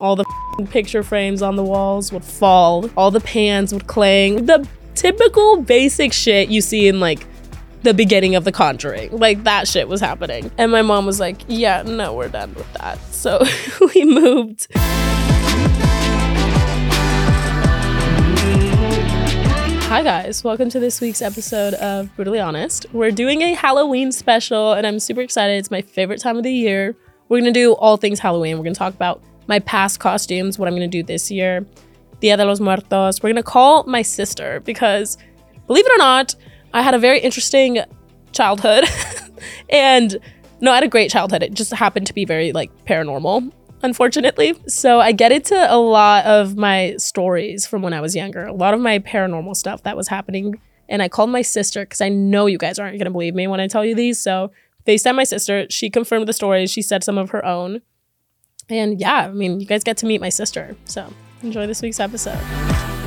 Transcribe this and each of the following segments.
All the picture frames on the walls would fall, all the pans would clang. The typical basic shit you see in like the beginning of The Conjuring. Like that shit was happening. And my mom was like, yeah, no, we're done with that. So we moved. Hi, guys. Welcome to this week's episode of Brutally Honest. We're doing a Halloween special, and I'm super excited. It's my favorite time of the year. We're going to do all things Halloween. We're going to talk about my past costumes, what I'm going to do this year, Dia de los Muertos. We're going to call my sister because, believe it or not, I had a very interesting childhood. and no, I had a great childhood. It just happened to be very like paranormal, unfortunately. So I get into a lot of my stories from when I was younger, a lot of my paranormal stuff that was happening. And I called my sister because I know you guys aren't going to believe me when I tell you these. So FaceTime my sister. She confirmed the stories. She said some of her own. And yeah, I mean, you guys get to meet my sister. So enjoy this week's episode.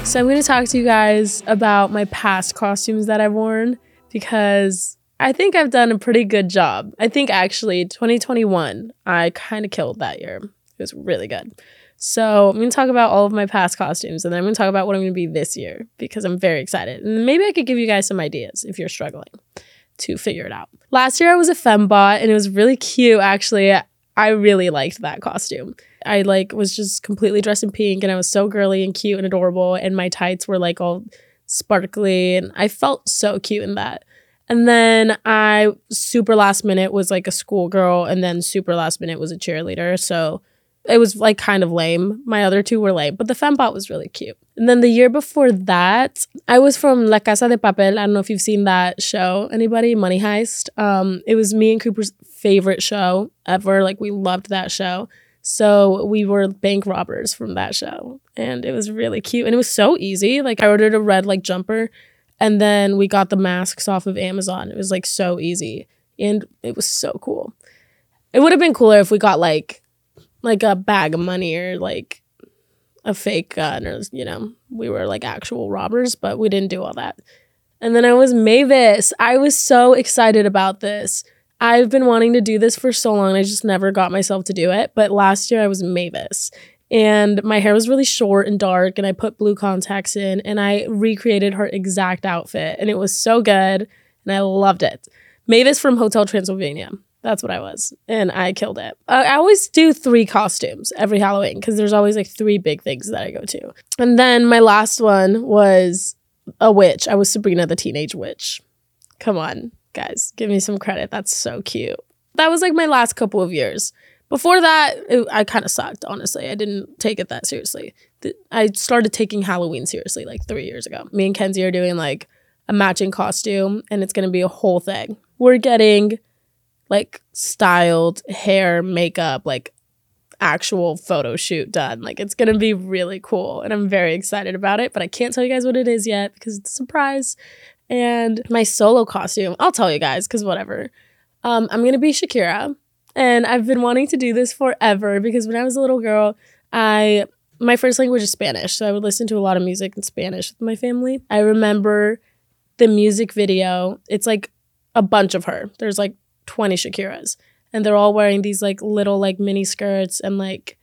So I'm going to talk to you guys about my past costumes that I've worn because I think I've done a pretty good job. I think actually 2021, I kind of killed that year. It was really good. So I'm to talk about all of my past costumes and then I'm going to talk about what I'm going to be this year because I'm very excited. And maybe I could give you guys some ideas if you're struggling to figure it out. Last year I was a fembot and it was really cute actually. I really liked that costume. I like was just completely dressed in pink and I was so girly and cute and adorable and my tights were like all sparkly and I felt so cute in that. And then I super last minute was like a schoolgirl and then super last minute was a cheerleader. So it was like kind of lame. My other two were lame, but the fembot was really cute. And then the year before that, I was from La Casa de Papel. I don't know if you've seen that show. Anybody? Money Heist. Um, it was me and Cooper's favorite show ever. Like we loved that show. So we were bank robbers from that show, and it was really cute. And it was so easy. Like I ordered a red like jumper, and then we got the masks off of Amazon. It was like so easy, and it was so cool. It would have been cooler if we got like like a bag of money or like a fake gun or you know we were like actual robbers but we didn't do all that and then i was mavis i was so excited about this i've been wanting to do this for so long i just never got myself to do it but last year i was mavis and my hair was really short and dark and i put blue contacts in and i recreated her exact outfit and it was so good and i loved it mavis from hotel transylvania that's what I was. And I killed it. I, always do three costumes every Halloween because there's always like three big things that I go to. And then my last one was a witch. I was Sabrina the Teenage Witch. Come on, guys, give me some credit. That's so cute. That was like my last couple of years. Before that, it, I kind of sucked, honestly. I didn't take it that seriously. I started taking Halloween seriously like three years ago. Me and Kenzie are doing like a matching costume, and it's going to be a whole thing. We're getting like styled hair, makeup, like actual photo shoot done. Like it's gonna be really cool and I'm very excited about it, but I can't tell you guys what it is yet because it's a surprise. And my solo costume, I'll tell you guys because whatever. Um, I'm gonna be Shakira. And I've been wanting to do this forever because when I was a little girl, I my first language is Spanish, so I would listen to a lot of music in Spanish with my family. I remember the music video. It's like a bunch of her. There's like 20 Shakiras. And they're all wearing these like little like mini skirts and like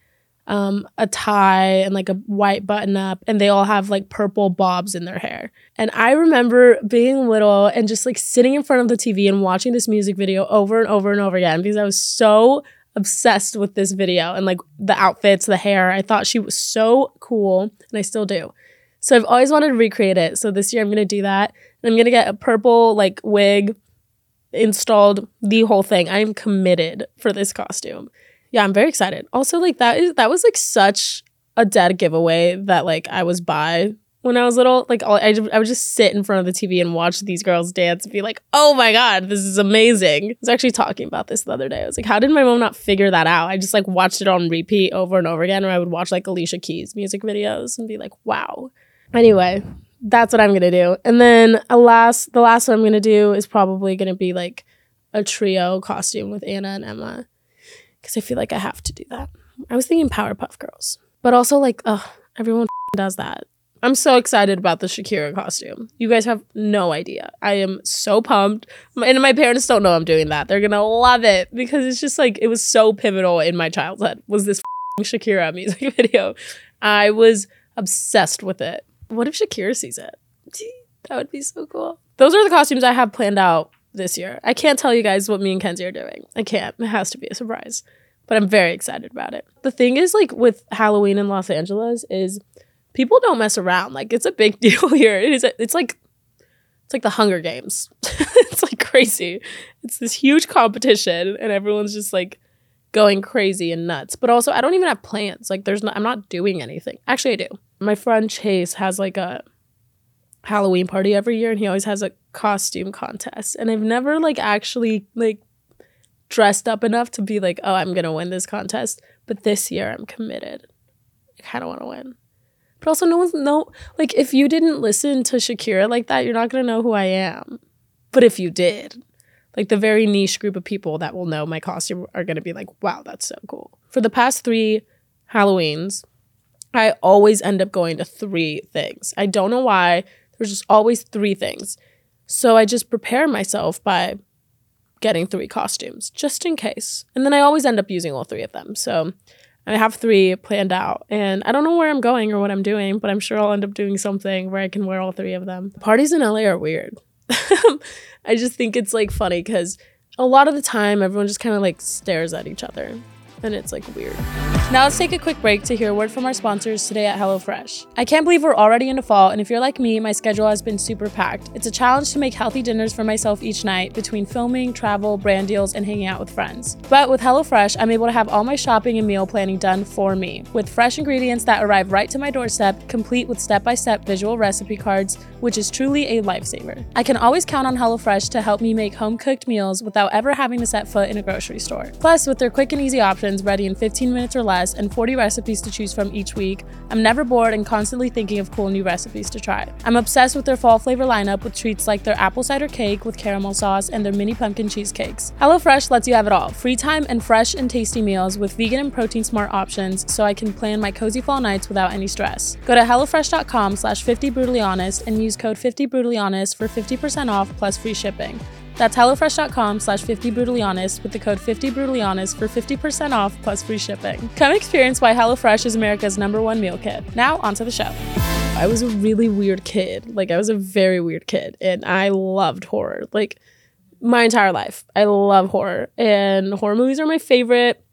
um, a tie and like a white button up, and they all have like purple bobs in their hair. And I remember being little and just like sitting in front of the TV and watching this music video over and over and over again because I was so obsessed with this video and like the outfits, the hair. I thought she was so cool, and I still do. So I've always wanted to recreate it. So this year I'm gonna do that. And I'm gonna get a purple like wig installed the whole thing. I am committed for this costume. Yeah, I'm very excited. Also, like that is that was like such a dead giveaway that like I was by when I was little, like all, I, I would just sit in front of the TV and watch these girls dance and be like, oh my God, this is amazing. I was actually talking about this the other day. I was like, how did my mom not figure that out? I just like watched it on repeat over and over again, or I would watch like Alicia Keys music videos and be like, wow. Anyway, that's what I'm gonna do. And then a last the last one I'm gonna do is probably gonna be like a trio costume with Anna and Emma. Cause I feel like I have to do that. I was thinking Powerpuff Girls. But also like, ugh, everyone does that. I'm so excited about the Shakira costume. You guys have no idea. I am so pumped. And my parents don't know I'm doing that. They're gonna love it because it's just like it was so pivotal in my childhood. Was this Shakira music video? I was obsessed with it. What if Shakira sees it? That would be so cool. Those are the costumes I have planned out this year. I can't tell you guys what me and Kenzie are doing. I can't. It has to be a surprise. But I'm very excited about it. The thing is like with Halloween in Los Angeles is people don't mess around. Like it's a big deal here. It is. It's like it's like the Hunger Games. it's like crazy. It's this huge competition, and everyone's just like going crazy and nuts. But also, I don't even have plans. Like, there's not. I'm not doing anything. Actually, I do. My friend Chase has like a Halloween party every year, and he always has a costume contest. And I've never like actually like dressed up enough to be like, oh, I'm gonna win this contest. But this year, I'm committed. I kind of want to win. But also, no one's no like if you didn't listen to Shakira like that, you're not gonna know who I am. But if you did, like the very niche group of people that will know my costume are gonna be like, wow, that's so cool. For the past three Halloweens, I always end up going to three things. I don't know why. There's just always three things. So I just prepare myself by getting three costumes just in case. And then I always end up using all three of them. So I have three planned out, and I don't know where I'm going or what I'm doing, but I'm sure I'll end up doing something where I can wear all three of them. Parties in LA are weird. I just think it's like funny because a lot of the time everyone just kind of like stares at each other and it's like weird. Now let's take a quick break to hear a word from our sponsors today at HelloFresh. I can't believe we're already into fall, and if you're like me, my schedule has been super packed. It's a challenge to make healthy dinners for myself each night between filming, travel, brand deals, and hanging out with friends. But with HelloFresh, I'm able to have all my shopping and meal planning done for me, with fresh ingredients that arrive right to my doorstep, complete with step by step visual recipe cards, which is truly a lifesaver. I can always count on HelloFresh to help me make home cooked meals without ever having to set foot in a grocery store. Plus, with their quick and easy options ready in 15 minutes or less, and 40 recipes to choose from each week, I'm never bored and constantly thinking of cool new recipes to try. I'm obsessed with their fall flavor lineup with treats like their apple cider cake with caramel sauce and their mini pumpkin cheesecakes. HelloFresh lets you have it all free time and fresh and tasty meals with vegan and protein smart options so I can plan my cozy fall nights without any stress. Go to HelloFresh.com slash 50 brutally honest and use code 50 brutally honest for 50% off plus free shipping. That's HelloFresh.com slash 50 brutally honest with the code 50 brutally honest for 50% off plus free shipping. Come experience why HelloFresh is America's number one meal kit. Now, onto the show. I was a really weird kid. Like, I was a very weird kid, and I loved horror. Like, my entire life. I love horror, and horror movies are my favorite.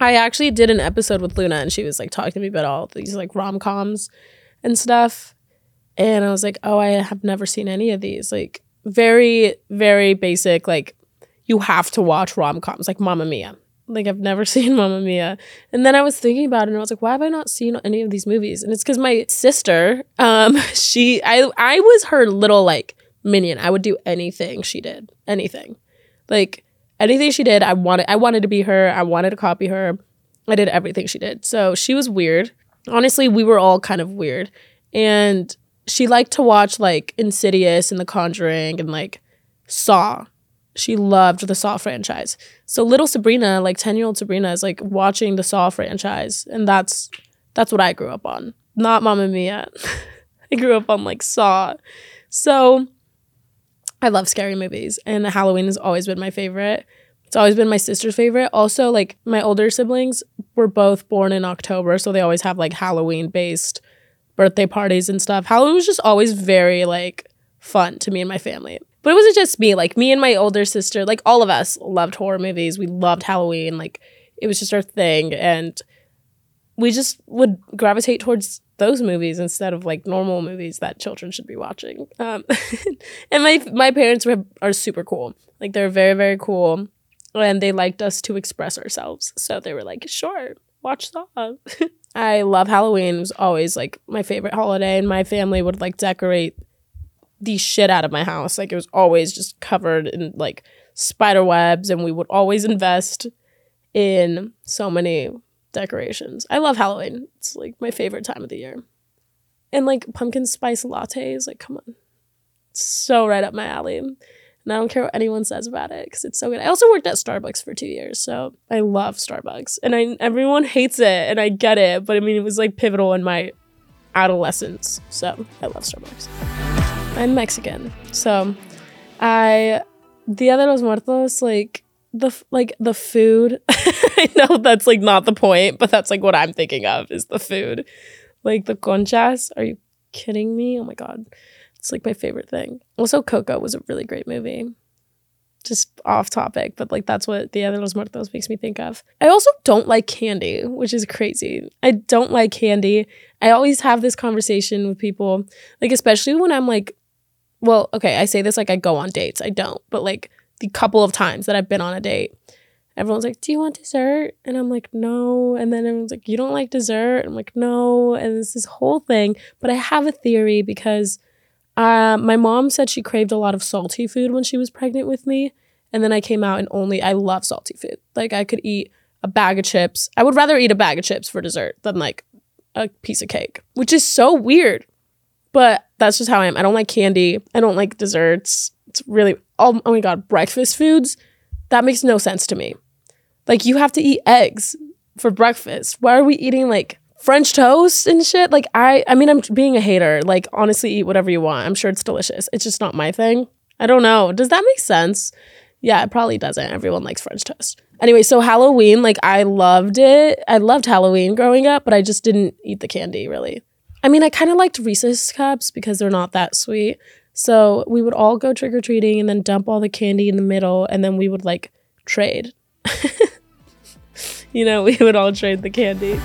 I actually did an episode with Luna, and she was like talking to me about all these like rom coms and stuff. And I was like, oh, I have never seen any of these. Like, very, very basic. Like, you have to watch rom coms, like Mamma Mia. Like, I've never seen Mamma Mia. And then I was thinking about it and I was like, why have I not seen any of these movies? And it's because my sister, um, she, I, I was her little like minion. I would do anything she did, anything. Like, anything she did, I wanted, I wanted to be her. I wanted to copy her. I did everything she did. So she was weird. Honestly, we were all kind of weird. And she liked to watch like Insidious and The Conjuring and like Saw. She loved the Saw franchise. So little Sabrina, like 10-year-old Sabrina is like watching the Saw franchise and that's that's what I grew up on. Not Mamma Mia. I grew up on like Saw. So I love scary movies and Halloween has always been my favorite. It's always been my sister's favorite. Also, like my older siblings were both born in October, so they always have like Halloween based birthday parties and stuff. Halloween was just always very like fun to me and my family. But it wasn't just me, like me and my older sister, like all of us loved horror movies. We loved Halloween. Like it was just our thing. And we just would gravitate towards those movies instead of like normal movies that children should be watching. Um, and my my parents were, are super cool. Like they're very very cool, and they liked us to express ourselves. So they were like, "Sure, watch Saw." I love Halloween. It was always like my favorite holiday, and my family would like decorate the shit out of my house. Like it was always just covered in like spider webs, and we would always invest in so many decorations. I love Halloween. It's like my favorite time of the year. And like pumpkin spice lattes, like come on. It's so right up my alley. And I don't care what anyone says about it because it's so good. I also worked at Starbucks for two years, so I love Starbucks. And I everyone hates it, and I get it, but I mean it was like pivotal in my adolescence. So I love Starbucks. I'm Mexican, so I Dia de los Muertos, like the like the food. I know that's like not the point, but that's like what I'm thinking of is the food. Like the conchas. Are you kidding me? Oh my god. It's like my favorite thing. Also Coco was a really great movie. Just off topic, but like that's what Dia de los Muertos makes me think of. I also don't like candy, which is crazy. I don't like candy. I always have this conversation with people, like especially when I'm like well, okay, I say this like I go on dates. I don't, but like the couple of times that I've been on a date, everyone's like, Do you want dessert? And I'm like, No. And then everyone's like, You don't like dessert? I'm like, No. And it's this whole thing. But I have a theory because uh, my mom said she craved a lot of salty food when she was pregnant with me. And then I came out and only, I love salty food. Like I could eat a bag of chips. I would rather eat a bag of chips for dessert than like a piece of cake, which is so weird. But that's just how I am. I don't like candy. I don't like desserts. It's really oh, oh my god, breakfast foods. That makes no sense to me. Like you have to eat eggs for breakfast. Why are we eating like French toast and shit? Like I I mean I'm being a hater. Like honestly eat whatever you want. I'm sure it's delicious. It's just not my thing. I don't know. Does that make sense? Yeah, it probably doesn't. Everyone likes French toast. Anyway, so Halloween, like I loved it. I loved Halloween growing up, but I just didn't eat the candy really. I mean, I kind of liked Reese's cups because they're not that sweet. So we would all go trick or treating and then dump all the candy in the middle, and then we would like trade. you know, we would all trade the candy.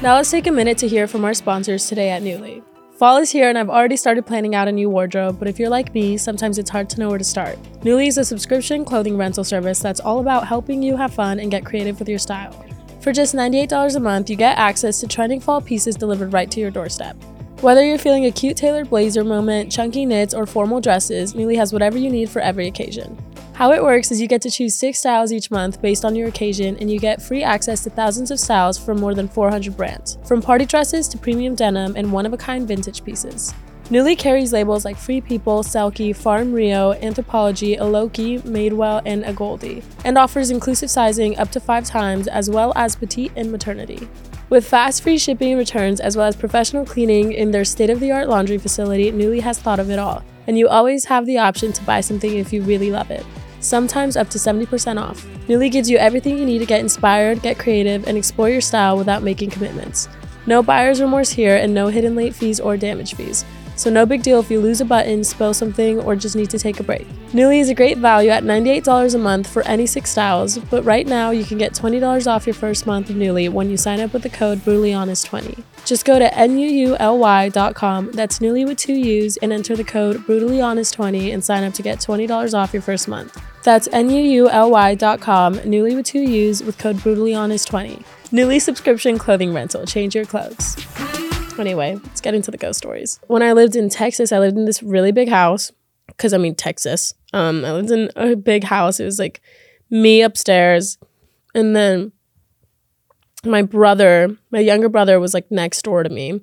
Now let's take a minute to hear from our sponsors today at Nuuly. Fall is here, and I've already started planning out a new wardrobe, but if you're like me, sometimes it's hard to know where to start. Nuuly is a subscription clothing rental service that's all about helping you have fun and get creative with your style. For just $98 a month, you get access to trending fall pieces delivered right to your doorstep. Whether you're feeling a cute tailored blazer moment, chunky knits, or formal dresses, Nuuly has whatever you need for every occasion. How it works is you get to choose six styles each month based on your occasion, and you get free access to thousands of styles from more than 400 brands, from party dresses to premium denim and one of a kind vintage pieces. Nuuly carries labels like Free People, Selkie, Farm Rio, Anthropologie, Aloki, Madewell, and AGOLDE, and offers inclusive sizing up to five times, as well as petite and maternity. With fast free shipping and returns, as well as professional cleaning in their state of the art laundry facility, Nuuly has thought of it all. And you always have the option to buy something if you really love it. Sometimes up to 70% off. Nuuly gives you everything you need to get inspired, get creative, and explore your style without making commitments. No buyer's remorse here and no hidden late fees or damage fees. So no big deal if you lose a button, spill something, or just need to take a break. Nuuly is a great value at $98 a month for any six styles, but right now you can get $20 off your first month of Nuuly when you sign up with the code BrutallyHonest20. Just go to nuuly.com, that's Nuuly with two U's, and enter the code BrutallyHonest20 and sign up to get $20 off your first month. That's nuuly.com, Nuuly with two U's, with code BrutallyHonest20. Nuuly subscription clothing rental. Change your clothes. Anyway, let's get into the ghost stories. When I lived in Texas, I lived in this really big house. Cause I mean Texas. Um, I lived in a big house. It was like me upstairs, and then my brother, my younger brother, was like next door to me,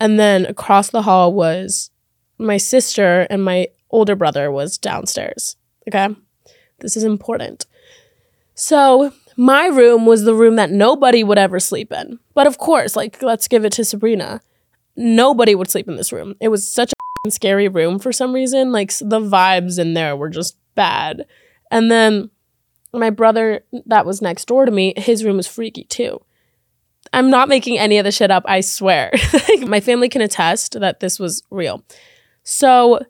and then across the hall was my sister, and my older brother was downstairs. Okay, this is important. So my room was the room that nobody would ever sleep in. But of course, like let's give it to Sabrina nobody would sleep in this room. It was such a scary room for some reason. Like the vibes in there were just bad. And then my brother that was next door to me, his room was freaky too. I'm not making any of the shit up, I swear. my family can attest that this was real. So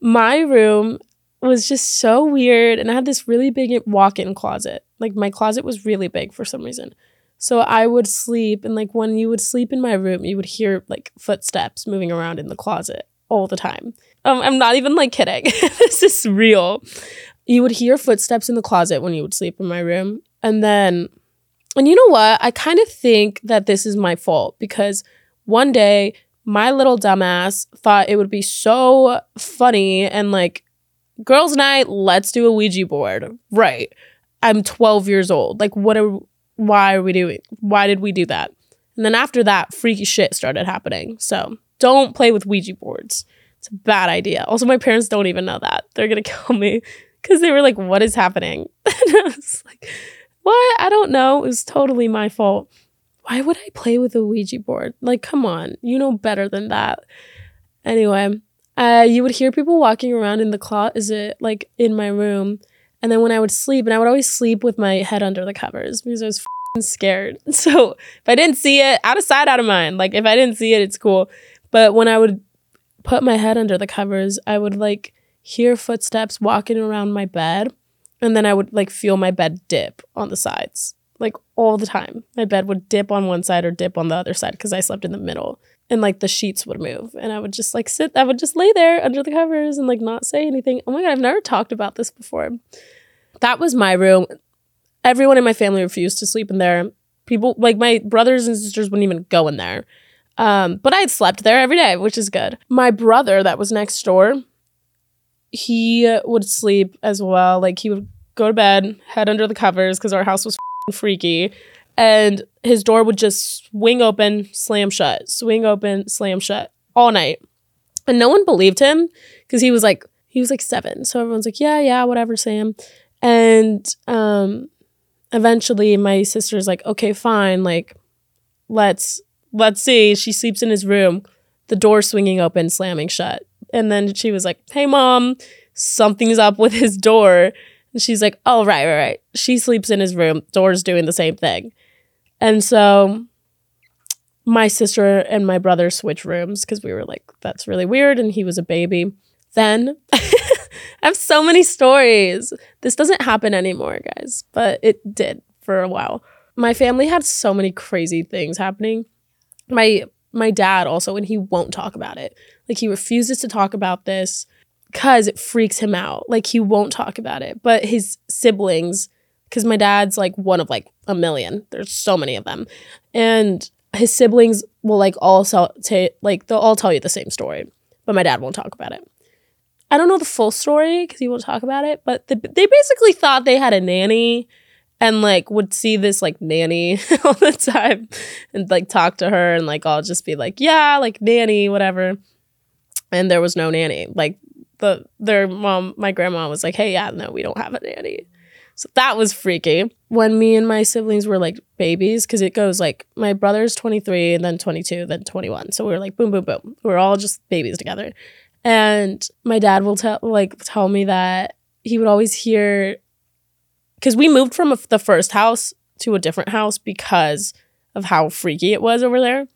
my room was just so weird and I had this really big walk-in closet. Like my closet was really big for some reason. So I would sleep, and like when you would sleep in my room, you would hear like footsteps moving around in the closet all the time. Um, I'm not even like kidding. this is real. You would hear footsteps in the closet when you would sleep in my room. And then And you know what? I kind of think that this is my fault because one day my little dumbass thought it would be so funny and like girls' night, let's do a Ouija board. Right. I'm 12 years old. Like, what are, why are we doing, why did we do that? And then after that, freaky shit started happening. So don't play with Ouija boards. It's a bad idea. Also, my parents don't even know that. They're going to kill me because they were like, what is happening? and I was like, what? I don't know. It was totally my fault. Why would I play with a Ouija board? Like, come on. You know better than that. Anyway, uh, you would hear people walking around in the closet, like in my room. And then when I would sleep, and I would always sleep with my head under the covers because I was scared. So if I didn't see it, out of sight, out of mind. Like if I didn't see it, it's cool. But when I would put my head under the covers, I would like hear footsteps walking around my bed. And then I would like feel my bed dip on the sides, like all the time. My bed would dip on one side or dip on the other side because I slept in the middle and like the sheets would move. And i would just like sit i would just lay there under the covers and like not say anything. Oh my god i've never talked about this before. That was my room. Everyone in my family refused to sleep in there. People like my brothers and sisters wouldn't even go in there. Um, but i had slept there every day which is good. My brother that was next door he would sleep as well. Like he would go to bed head under the covers because our house was freaky and his door would just swing open, slam shut, swing open, slam shut all night. And no one believed him because he was like he was like 7. So everyone's like, "Yeah, yeah, whatever, Sam." And um eventually my sister's like, "Okay, fine, like let's let's see." She sleeps in his room, the door swinging open, slamming shut. And then she was like, "Hey mom, something's up with his door." And she's like, "Oh, right, right, right." She sleeps in his room, door's doing the same thing. And so my sister and my brother switched rooms because we were like, that's really weird. And he was a baby. Then I have so many stories. This doesn't happen anymore, guys, but it did for a while. My family had so many crazy things happening. My my dad also, and he won't talk about it. Like he refuses to talk about this because it freaks him out. Like he won't talk about it. But his siblings because my dad's like one of like a million. There's so many of them, and his siblings will like all tell t- like they'll all tell you the same story, but my dad won't talk about it. I don't know the full story because he won't talk about it, but the, they basically thought they had a nanny and like would see this like nanny all the time and like talk to her and like I'll just be like, yeah, like nanny, whatever. And there was no nanny. Like the their mom, my grandma was like, hey, yeah, no, we don't have a nanny. So that was freaky. When me and my siblings were like babies, because it goes like my brother's 23 and then 22, then 21. So we were like boom, boom, boom. We are all just babies together. And my dad will tell like tell me that he would always hear because we moved from the first house to a different house because of how freaky it was over there.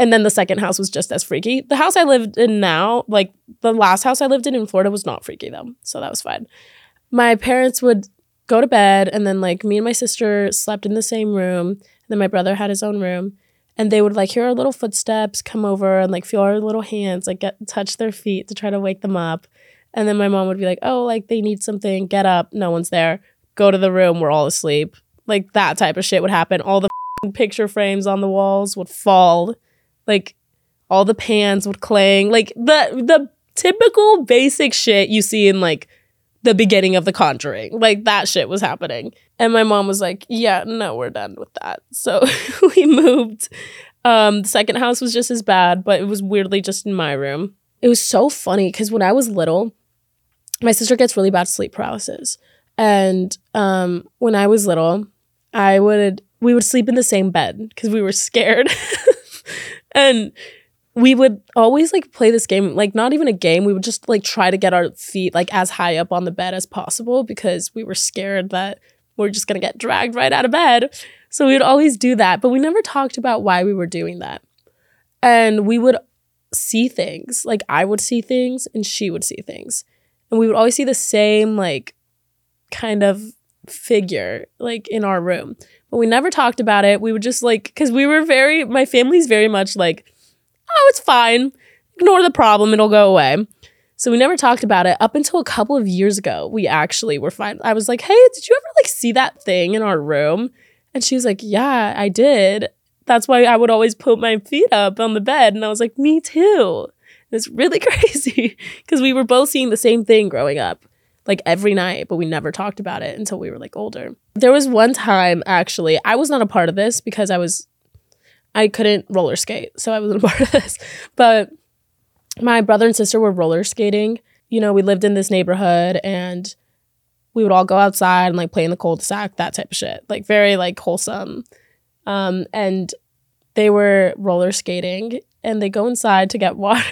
And then the second house was just as freaky. The house I lived in now, like the last house I lived in in Florida, was not freaky though. So that was fine. My parents would go to bed and then like me and my sister slept in the same room and then my brother had his own room and they would like hear our little footsteps come over and like feel our little hands like get touch their feet to try to wake them up and then my mom would be like oh like they need something. Get up. No one's there. Go to the room. We're all asleep. Like that type of shit would happen. All the picture frames on the walls would fall. Like all the pans would clang. Like the the typical basic shit you see in like the beginning of The Conjuring. Like that shit was happening. And my mom was like, yeah, no, we're done with that. So we moved. Um, the second house was just as bad, but it was weirdly just in my room. It was so funny because when I was little, my sister gets really bad sleep paralysis. And um, when I was little, I would we would sleep in the same bed because we were scared. and we would always like play this game like not even a game we would just like try to get our feet like as high up on the bed as possible because we were scared that we are just to get dragged right out of bed. So we would always do that but we never talked about why we were doing that. And we would see things like i would see things and she would see things. And we would always see the same like kind of figure like in our room. But we never talked about it. We would just like because we were very my family's very much like oh, it's fine. Ignore the problem, it'll go away. So we never talked about it up until a couple of years ago. We actually were fine. I was like, hey, did you ever like see that thing in our room? And she was like, Yeah, I did. That's why I would always put my feet up on the bed. And I was like, Me too. It's really crazy because we were both seeing the same thing growing up, like every night, but we never talked about it until we were like older. There was one time, actually, I was not a part of this because I was, I couldn't roller skate. So I wasn't a part of this. But my brother and sister were roller skating. You know, we lived in this neighborhood and we would all go outside and like play in the cul-de-sac, that type of shit. Like very like wholesome. Um, and they were roller skating and they go inside to get water.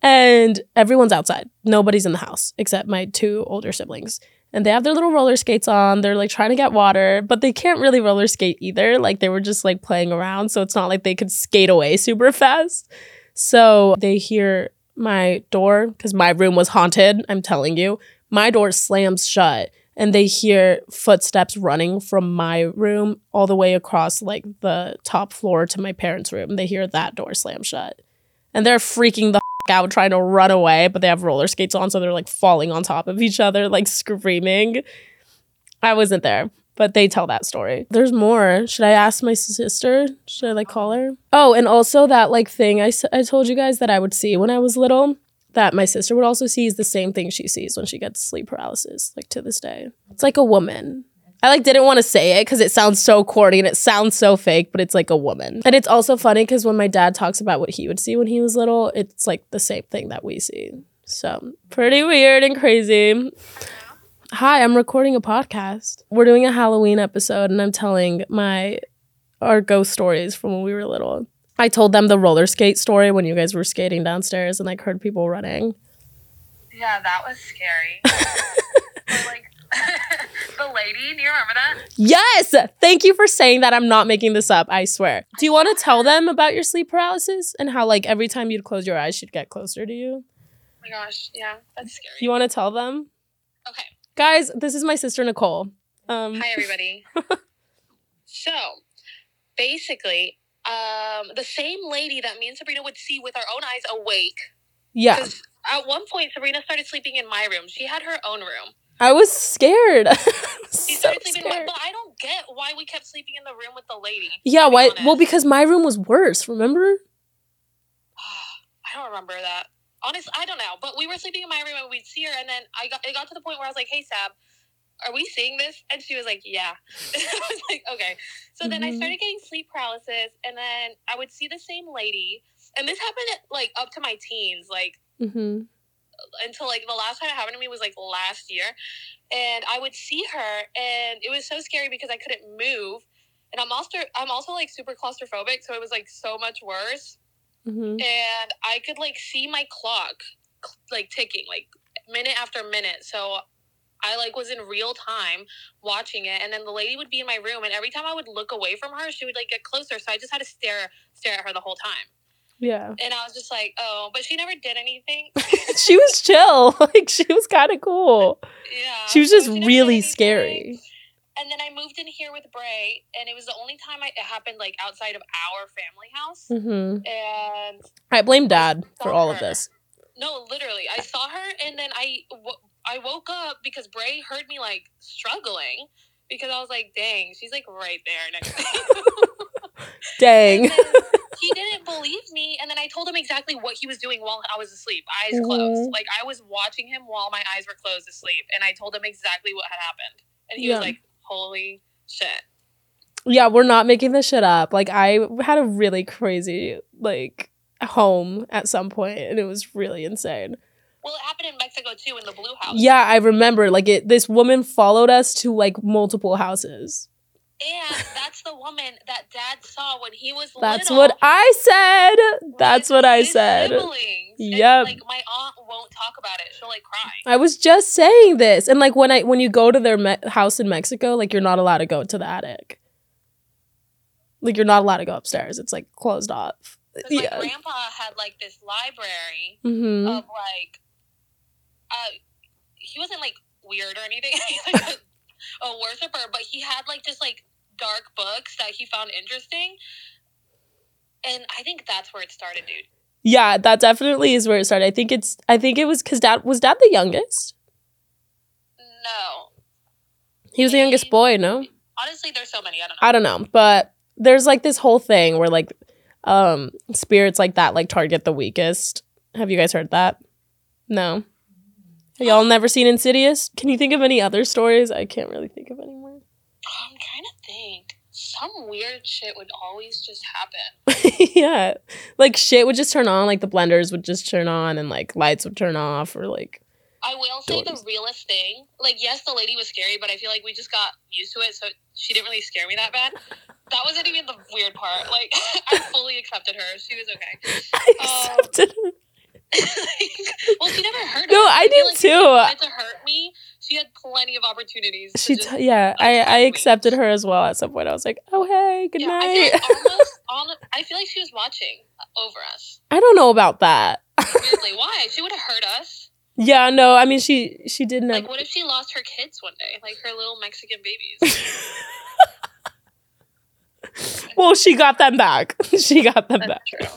and everyone's outside. Nobody's in the house except my two older siblings. And they have their little roller skates on. They're like trying to get water, but they can't really roller skate either. Like they were just like playing around. So it's not like they could skate away super fast. So they hear my door, because my room was haunted, I'm telling you. My door slams shut and they hear footsteps running from my room all the way across like the top floor to my parents' room. They hear that door slam shut. And they're freaking the out trying to run away, but they have roller skates on, so they're like falling on top of each other, like screaming. I wasn't there, but they tell that story. There's more. Should I ask my sister? Should I like call her? Oh, and also that like thing I, I told you guys that I would see when I was little that my sister would also see is the same thing she sees when she gets sleep paralysis, like to this day. It's like a woman. I like didn't want to say it because it sounds so corny and it sounds so fake, but it's like a woman. And it's also funny because when my dad talks about what he would see when he was little, it's like the same thing that we see. So pretty weird and crazy. Hi, I'm recording a podcast. We're doing a Halloween episode and I'm telling my our ghost stories from when we were little. I told them the roller skate story when you guys were skating downstairs and like heard people running. Yeah, that was scary. Or, like the lady, do you remember that? Yes! Thank you for saying that. I'm not making this up, I swear. Do you want to tell them about your sleep paralysis and how like every time you'd close your eyes she'd get closer to you? Oh my gosh, yeah, that's scary. You want to tell them? okay. Guys, this is my sister Nicole. Um Hi everybody. so basically, um, the same lady that me and Sabrina would see with our own eyes awake. yeah. At one point Sabrina started sleeping in my room. She had her own room. I was scared. She so started sleeping in my scared. but I don't get why we kept sleeping in the room with the lady. Yeah, why? Well, because my room was worse, remember? I don't remember that. Honestly, I don't know. But we were sleeping in my room and we'd see her, and then I got it got to the point where I was like, "Hey, Sab, are we seeing this?" And she was like, "Yeah." I was like, "Okay." So then I Mhm. started getting sleep paralysis, and then I would see the same lady, and this happened at, like up to my teens, like Mm-hmm. Until like the last time it happened to me was like last year, and I would see her, and it was so scary because I couldn't move, and I'm also I'm also like super claustrophobic, so it was like so much worse Mm-hmm. and I could like see my clock like ticking like minute after minute. So I like was in real time watching it and then the lady would be in my room and every time I would look away from her she would like get closer so I just had to stare stare at her the whole time. Yeah. And I was just like, "Oh, but she never did anything." she was chill. Like she was kind of cool. yeah. She was just did really scary. And then I moved in here with Bray and it was the only time I, it happened like outside of our family house. Mm-hmm. And I blame dad for saw all of this. No, literally, I saw her, and then I w- I woke up because Bray heard me like struggling because I was like, "Dang, she's like right there next to me." Dang. He didn't believe me, and then I told him exactly what he was doing while I was asleep, eyes closed. Mhm. Like I was watching him while my eyes were closed asleep, and I told him exactly what had happened, and he Yeah. was like, "Holy shit!" yeah, we're not making this shit up. Like I had a really crazy like home at some point and it was really insane. Well, it happened in Mexico too, in the blue house. Yeah, I remember like it this woman followed us to like multiple houses. And that's the woman that Dad saw when he was That's little. what I said. That's what I said. siblings. And, Yep. like my aunt won't talk about it. She'll like cry. I was just saying this. And like when I when you go to their me- house in Mexico, like you're not allowed to go to the attic. Like you're not allowed to go upstairs. It's like closed off. 'Cause my Yeah. grandpa had like this library Mhm. of like, uh, he wasn't like weird or anything. Like a, a worshiper, but he had like just like dark books that he found interesting. And I think that's where it started, dude. Yeah, that definitely is where it started. I think it's I think it was cuz dad was dad the youngest? No, He was the youngest boy, no? Honestly, there's so many. I don't know. I don't know, but there's like this whole thing where like um spirits like that like target the weakest. Have you guys heard that? No. Have y'all never seen Insidious? Can you think of any other stories? I can't really think of any more. I'm trying to think. Some weird shit would always just happen. yeah. Like shit would just turn on, like the blenders would just turn on and like lights would turn off or like I will say Doors. the realest thing. Like, yes, the lady was scary, but I feel like we just got used to it, so she didn't really scare me that bad. That wasn't even the weird part. Like, I fully accepted her. She was okay. I Um, accepted her. Well, she never hurt No, us. I feel did like if she too. to hurt me. She had plenty of opportunities. to She just- t- yeah, I I me. accepted her as well at some point. I was like, "Oh, hey, good yeah, I night." feel like almost on. I feel like she was watching uh, over us. I don't know about that. Weirdly, why? She would have hurt us. yeah, no, I mean she she didn't Like, what if she lost her kids one day? Like her little Mexican babies. Well, she got them back. she got them back. True.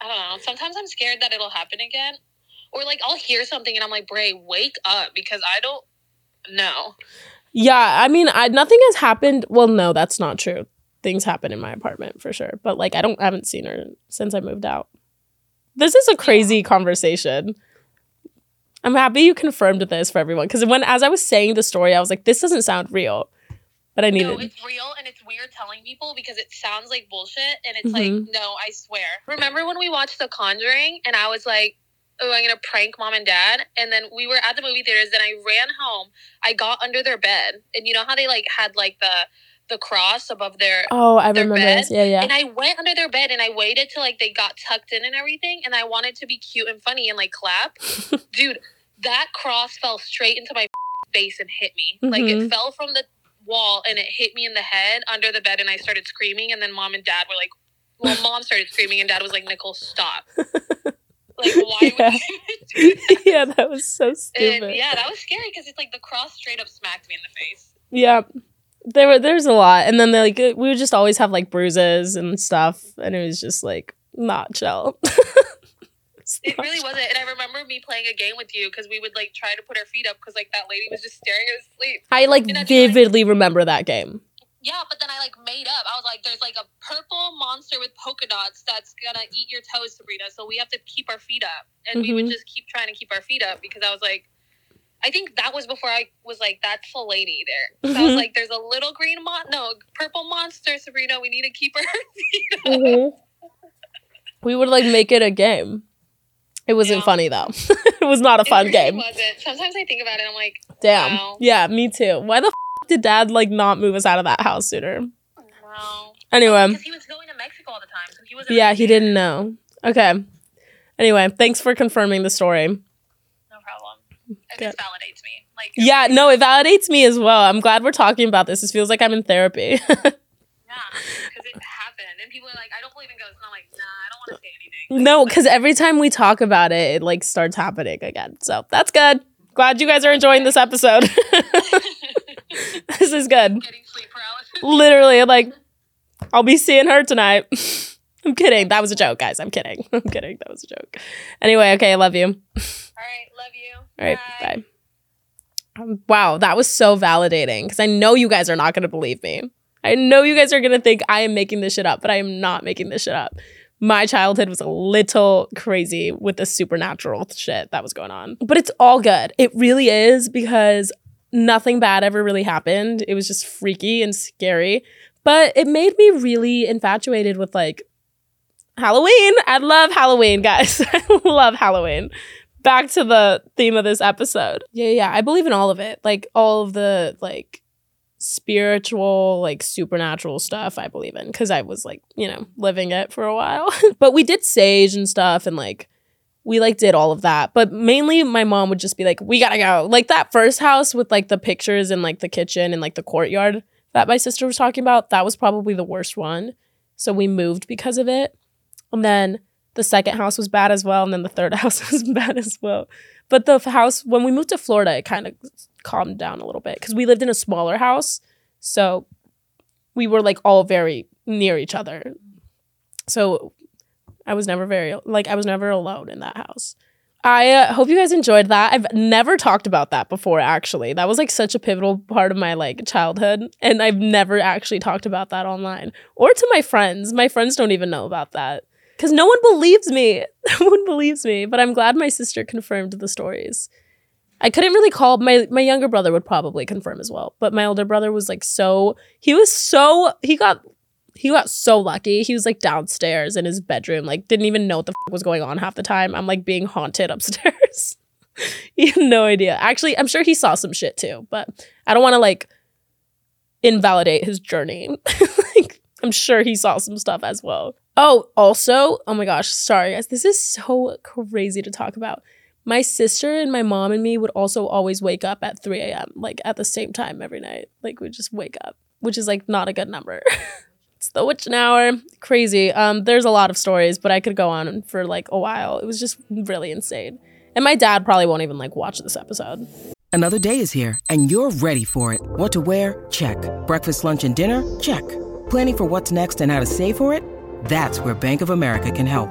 I don't know. Sometimes I'm scared that it'll happen again. Or like I'll hear something and I'm like, Bray, wake up because I don't know. Yeah, I mean, I nothing has happened. Well, no, that's not true. Things happen in my apartment for sure, but like I don't I haven't seen her since I moved out. This is a crazy conversation. I'm happy you confirmed this for everyone because when as I was saying the story, I was like, this doesn't sound real, but I No, needed. it's real and it's weird telling people because it sounds like bullshit and it's Mhm. like, no, I swear. Remember when we watched The Conjuring and I was like, oh, I'm gonna prank mom and dad, and then we were at the movie theaters. and I ran home. I got under their bed, and you know how they like had like the the cross above their oh, I their remember bed. Yeah, yeah. And I went under their bed and I waited till like they got tucked in and everything. And I wanted to be cute and funny and like clap. Dude, that cross fell straight into my face and hit me. Like Mhm. it fell from the wall and it hit me in the head under the bed and I started screaming. And then mom and dad were like, well, mom started screaming and dad was like, Nicole, stop. Like, why Yeah. would you do that? yeah, that was so stupid. And yeah, that was scary because it's like the cross straight up smacked me in the face. Yeah. There were there's a lot. And then like we would just always have like bruises and stuff. And it was just like not chill. It really wasn't. And I remember me playing a game with you because we would like try to put our feet up because like that lady was just staring at us asleep. I like that's like- vividly remember that game. Yeah, but then I like made up. I was like, there's like a purple monster with polka dots that's gonna eat your toes, Sabrina. So we have to keep our feet up. And we would Mhm. just keep trying to keep our feet up because I was like, I think that was before I was like, that's the lady there. So I was Mhm. like, there's a little green mon, no, purple monster, Sabrina. We need to keep her feet up. We would like make it a game. It wasn't Yeah. funny though. it was not a fun it really game. Wasn't. Sometimes I think about it. I'm like, Damn. Wow. Yeah, me too. Why the f- did dad like not move us out of that house sooner? wow. Anyway, Because he was going to Mexico all the time, so he was. yeah, he didn't know. Okay. Anyway, thanks for confirming the story. No problem. It validates me. Like Yeah, no, it validates me as well. I'm glad we're talking about this. This feels like I'm in therapy. Yeah, because it happened, and people are like, "I don't believe in ghosts," and I'm like, "Nah, I don't want to say anything." no, because every time we talk about it, it like starts happening again. So that's good. Glad you guys are enjoying this episode. this is good. Getting sleep paralysis. Literally, like, I'll be seeing her tonight. I'm kidding. That was a joke, guys. I'm kidding. I'm kidding. That was a joke. Anyway, okay, I love you. All right, love you. All right, bye. Um, wow, that was so validating because I know you guys are not going to believe me. I know you guys are going to think I am making this shit up, but I am not making this shit up. My childhood was a little crazy with the supernatural shit that was going on, but it's all good. It really is because nothing bad ever really happened. It was just freaky and scary, but it made me really infatuated with like Halloween. I love Halloween, guys. I love Halloween back to the theme of this episode. Yeah, yeah, I believe in all of it. Like all of the like spiritual, like supernatural stuff I believe in cuz I was like, you know, living it for a while. but we did sage and stuff and like we like did all of that. But mainly my mom would just be like, "We got to go." Like that first house with like the pictures and like the kitchen and like the courtyard that my sister was talking about, that was probably the worst one. So we moved because of it. And then the second house was bad as well, and then the third house was bad as well. But the house when we moved to Florida, it kind of calmed down a little bit because we lived in a smaller house, so we were like all very near each other. So I was never very like I was never alone in that house. I uh, hope you guys enjoyed that. I've never talked about that before actually. That was like such a pivotal part of my like childhood and I've never actually talked about that online or to my friends. My friends don't even know about that cuz no one believes me. No one believes me, but I'm glad my sister confirmed the stories. I couldn't really call my my younger brother would probably confirm as well, but my older brother was like so he was so he got he got so lucky. He was like downstairs in his bedroom, like didn't even know what the was going on half the time. I'm like being haunted upstairs. he had no idea. Actually, I'm sure he saw some shit too, but I don't want to like invalidate his journey. like, I'm sure he saw some stuff as well. Oh, also, oh my gosh, sorry guys. This is so crazy to talk about. My sister and my mom and me would also always wake up at 3 a.m., like at the same time every night. Like we'd just wake up, which is like not a good number. it's the witching hour. Crazy. Um, there's a lot of stories, but I could go on for like a while. It was just really insane. And my dad probably won't even like watch this episode. Another day is here, and you're ready for it. What to wear? Check. Breakfast, lunch, and dinner? Check. Planning for what's next and how to save for it? That's where Bank of America can help.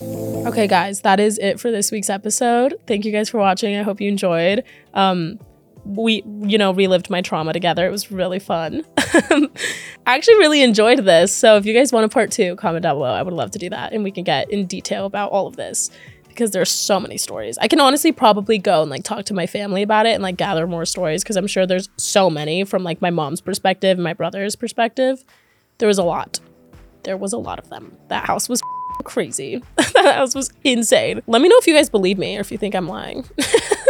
Okay, guys, that is it for this week's episode. Thank you guys for watching. I hope you enjoyed. Um, we, you know, relived my trauma together. It was really fun. I actually really enjoyed this. So if you guys want a part two, comment down below. I would love to do that, and we can get in detail about all of this because there's so many stories. I can honestly probably go and like talk to my family about it and like gather more stories because I'm sure there's so many from like my mom's perspective and my brother's perspective. There was a lot. There was a lot of them. That house was crazy. that house was insane. Let me know if you guys believe me or if you think I'm lying.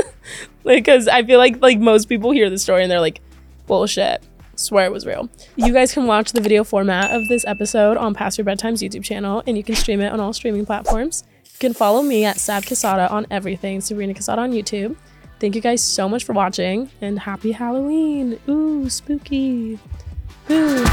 because I feel like like most people hear the story and they're like, bullshit. Swear it was real. You guys can watch the video format of this episode on Past Your Bedtime's YouTube channel, and you can stream it on all streaming platforms. You can follow me at Sab Quesada on everything, Sabrina Quesada on YouTube. Thank you guys so much for watching, and happy Halloween! Ooh, spooky. Ooh.